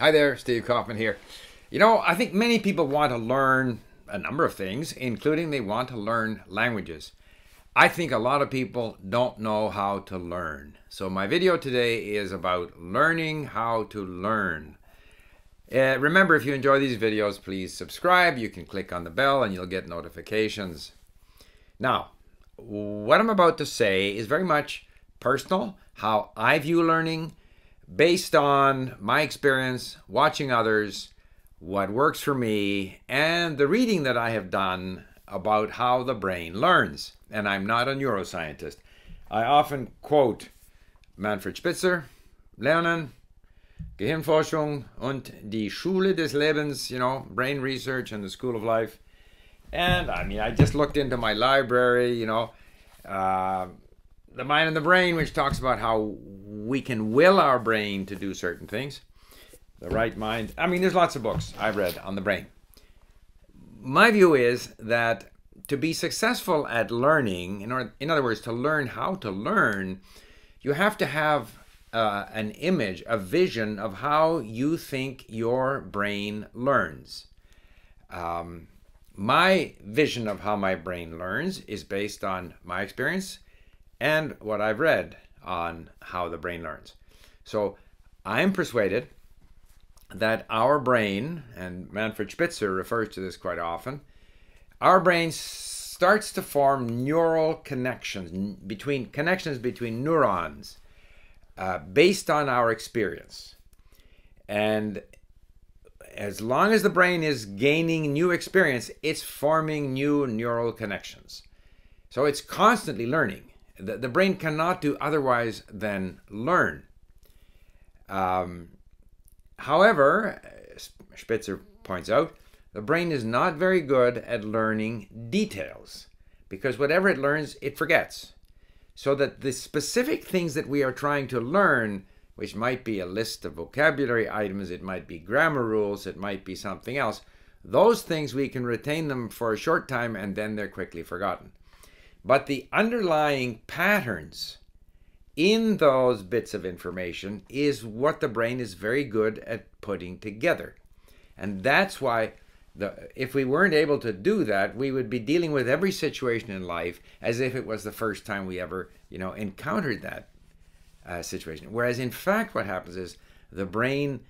Hi there, Steve Kaufmann here. You know, I think many people want to learn a number of things, including they want to learn languages. I think a lot of people don't know how to learn. So, my video today is about learning how to learn. Uh, remember, if you enjoy these videos, please subscribe. You can click on the bell and you'll get notifications. Now, what I'm about to say is very much personal, how I view learning based on my experience watching others, what works for me, and the reading that I have done about how the brain learns. And I'm not a neuroscientist. I often quote Manfred Spitzer, Lernen, Gehirnforschung und die Schule des Lebens, you know, brain research and the school of life. And I mean, I just looked into my library, you know, uh, The Mind and the Brain, which talks about how we can will our brain to do certain things. The Right Mind. I mean, there's lots of books I've read on the brain. My view is that to be successful at learning, in, in other words, to learn how to learn, you have to have uh, an image, a vision of how you think your brain learns. Um, my vision of how my brain learns is based on my experience and what I've read on how the brain learns. So I'm persuaded that our brain, and Manfred Spitzer refers to this quite often, our brain starts to form neural connections between connections between neurons uh, based on our experience. And as long as the brain is gaining new experience, it's forming new neural connections. So it's constantly learning. The, the brain cannot do otherwise than learn. Um, however, Spitzer points out, the brain is not very good at learning details because whatever it learns, it forgets. So that the specific things that we are trying to learn, which might be a list of vocabulary items, it might be grammar rules, it might be something else, those things we can retain them for a short time and then they're quickly forgotten. But the underlying patterns in those bits of information is what the brain is very good at putting together. And that's why the, if we weren't able to do that, we would be dealing with every situation in life as if it was the first time we ever, you know, encountered that uh, situation. Whereas in fact, what happens is the brain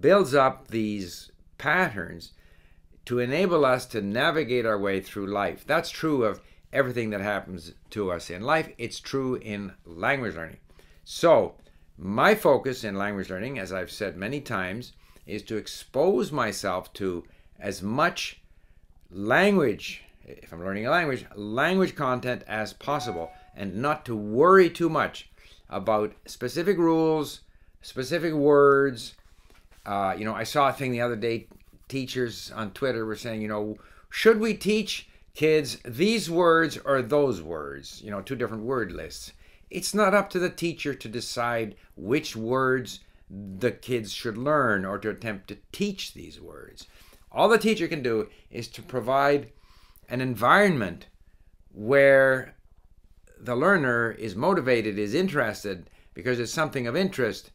builds up these patterns to enable us to navigate our way through life. That's true of everything that happens to us in life. It's true in language learning. So, my focus in language learning, as I've said many times, is to expose myself to as much language, if I'm learning a language, language content as possible, and not to worry too much about specific rules, specific words. Uh, you know, I saw a thing the other day. Teachers on Twitter were saying, you know, should we teach kids these words or those words? You know, two different word lists. It's not up to the teacher to decide which words the kids should learn or to attempt to teach these words. All the teacher can do is to provide an environment where the learner is motivated, is interested, because it's something of interest.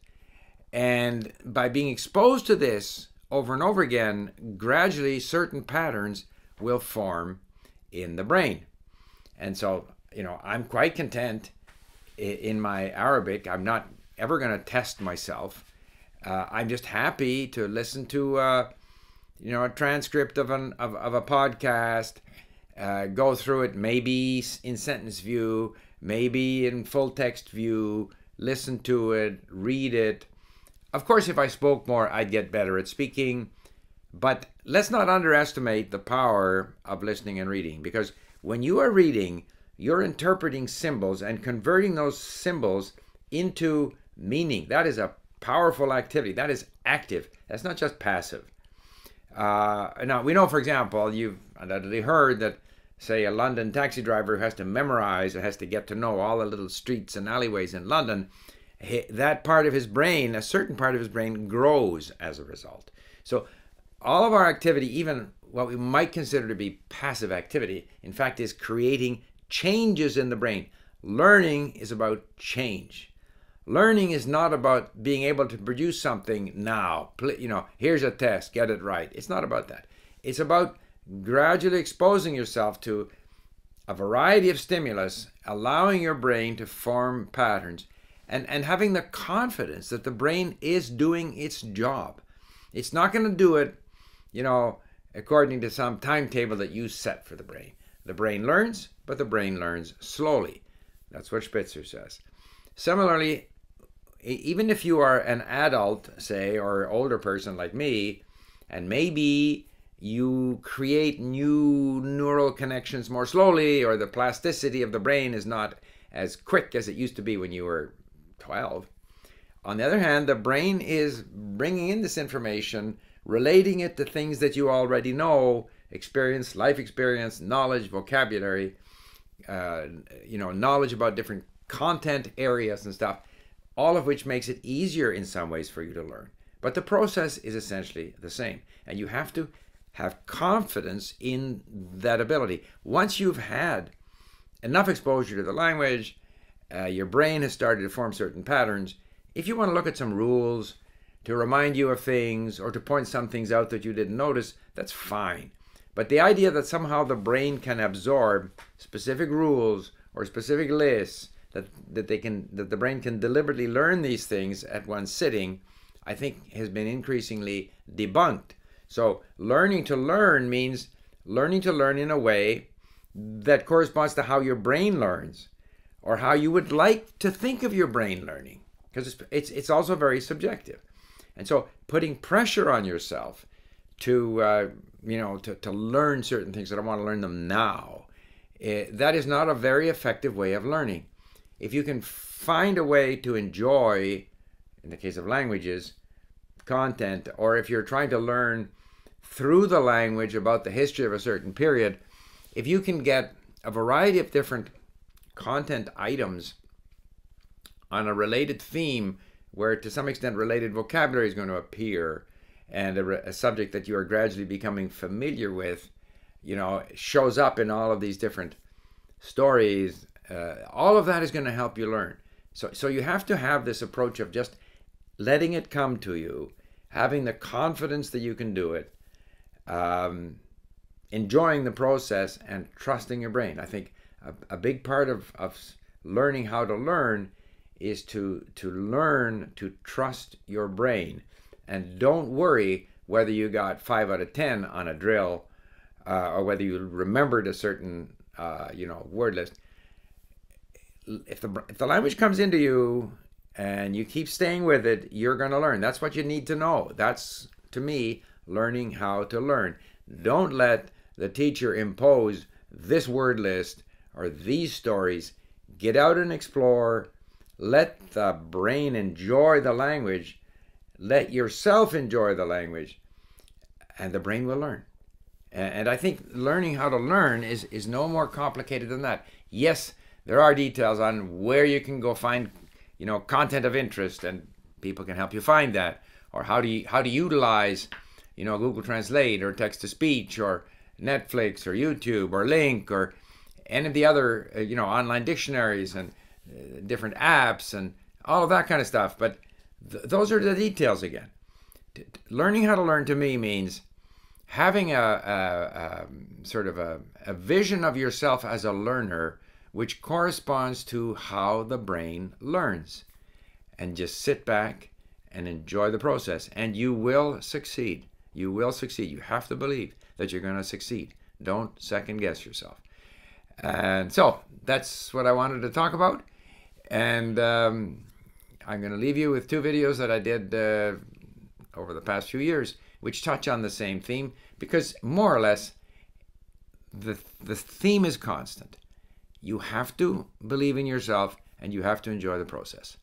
And by being exposed to this over and over again, gradually certain patterns will form in the brain. And so, you know, I'm quite content in my Arabic. I'm not ever going to test myself. Uh, I'm just happy to listen to, uh, you know, a transcript of an of, of a podcast, uh, go through it maybe in sentence view, maybe in full text view, listen to it, read it. Of course, if I spoke more, I'd get better at speaking. But let's not underestimate the power of listening and reading because when you are reading, you're interpreting symbols and converting those symbols into meaning. That is a powerful activity. That is active. That's not just passive. Uh, now, we know, for example, you've undoubtedly heard that, say, a London taxi driver has to memorize, or has to get to know all the little streets and alleyways in London. That part of his brain, a certain part of his brain, grows as a result. So, all of our activity, even what we might consider to be passive activity, in fact, is creating changes in the brain. Learning is about change. Learning is not about being able to produce something now. You know, here's a test, get it right. It's not about that. It's about gradually exposing yourself to a variety of stimulus, allowing your brain to form patterns, and, and having the confidence that the brain is doing its job. It's not going to do it, you know, according to some timetable that you set for the brain. The brain learns, but the brain learns slowly. That's what Spitzer says. Similarly, even if you are an adult, say, or older person like me, and maybe you create new neural connections more slowly, or the plasticity of the brain is not as quick as it used to be when you were 12. On the other hand, the brain is bringing in this information, relating it to things that you already know experience, life experience, knowledge, vocabulary, uh, you know, knowledge about different content areas and stuff, all of which makes it easier in some ways for you to learn. But the process is essentially the same. And you have to have confidence in that ability. Once you've had enough exposure to the language, uh, your brain has started to form certain patterns. If you want to look at some rules to remind you of things or to point some things out that you didn't notice, that's fine. But the idea that somehow the brain can absorb specific rules or specific lists that, that they can that the brain can deliberately learn these things at one sitting, I think has been increasingly debunked. So learning to learn means learning to learn in a way that corresponds to how your brain learns or how you would like to think of your brain learning because it's, it's, it's also very subjective. And so putting pressure on yourself to, uh, you know, to, to learn certain things that I want to learn them now, it, eh, that is not a very effective way of learning. If you can find a way to enjoy, in the case of languages, content, or if you're trying to learn through the language about the history of a certain period, if you can get a variety of different content items on a related theme where to some extent related vocabulary is going to appear and a, a, subject that you are gradually becoming familiar with you know shows up in all of these different stories uh, all of that is going to help you learn so so you have to have this approach of just letting it come to you having the confidence that you can do it um, enjoying the process and trusting your brain. I think a, a big part of, of learning how to learn is to to learn to trust your brain and don't worry whether you got five out of ten on a drill uh, or whether you remembered a certain uh, you know word list if the if the language comes into you and you keep staying with it you're going to learn that's what you need to know that's to me learning how to learn. Don't let the teacher impose this word list or these stories. Get out and explore. Let the brain enjoy the language. Let yourself enjoy the language, and the brain will learn. And I think learning how to learn is, is no more complicated than that. Yes, there are details on where you can go find, you know, content of interest, and people can help you find that, or how do you how to utilize you know, Google Translate or text to speech or Netflix or YouTube or LingQ or any of the other, uh, you know, online dictionaries and Uh, different apps and all of that kind of stuff. But th- those are the details again. Learning how to learn to me means having a, a, a um, sort of a, a vision of yourself as a learner which corresponds to how the brain learns. And just sit back and enjoy the process, and you will succeed. You will succeed. You have to believe that you're going to succeed. Don't second guess yourself. And so that's what I wanted to talk about. And um, I'm going to leave you with two videos that I did uh, over the past few years, which touch on the same theme because more or less the, the theme is constant. You have to believe in yourself and you have to enjoy the process.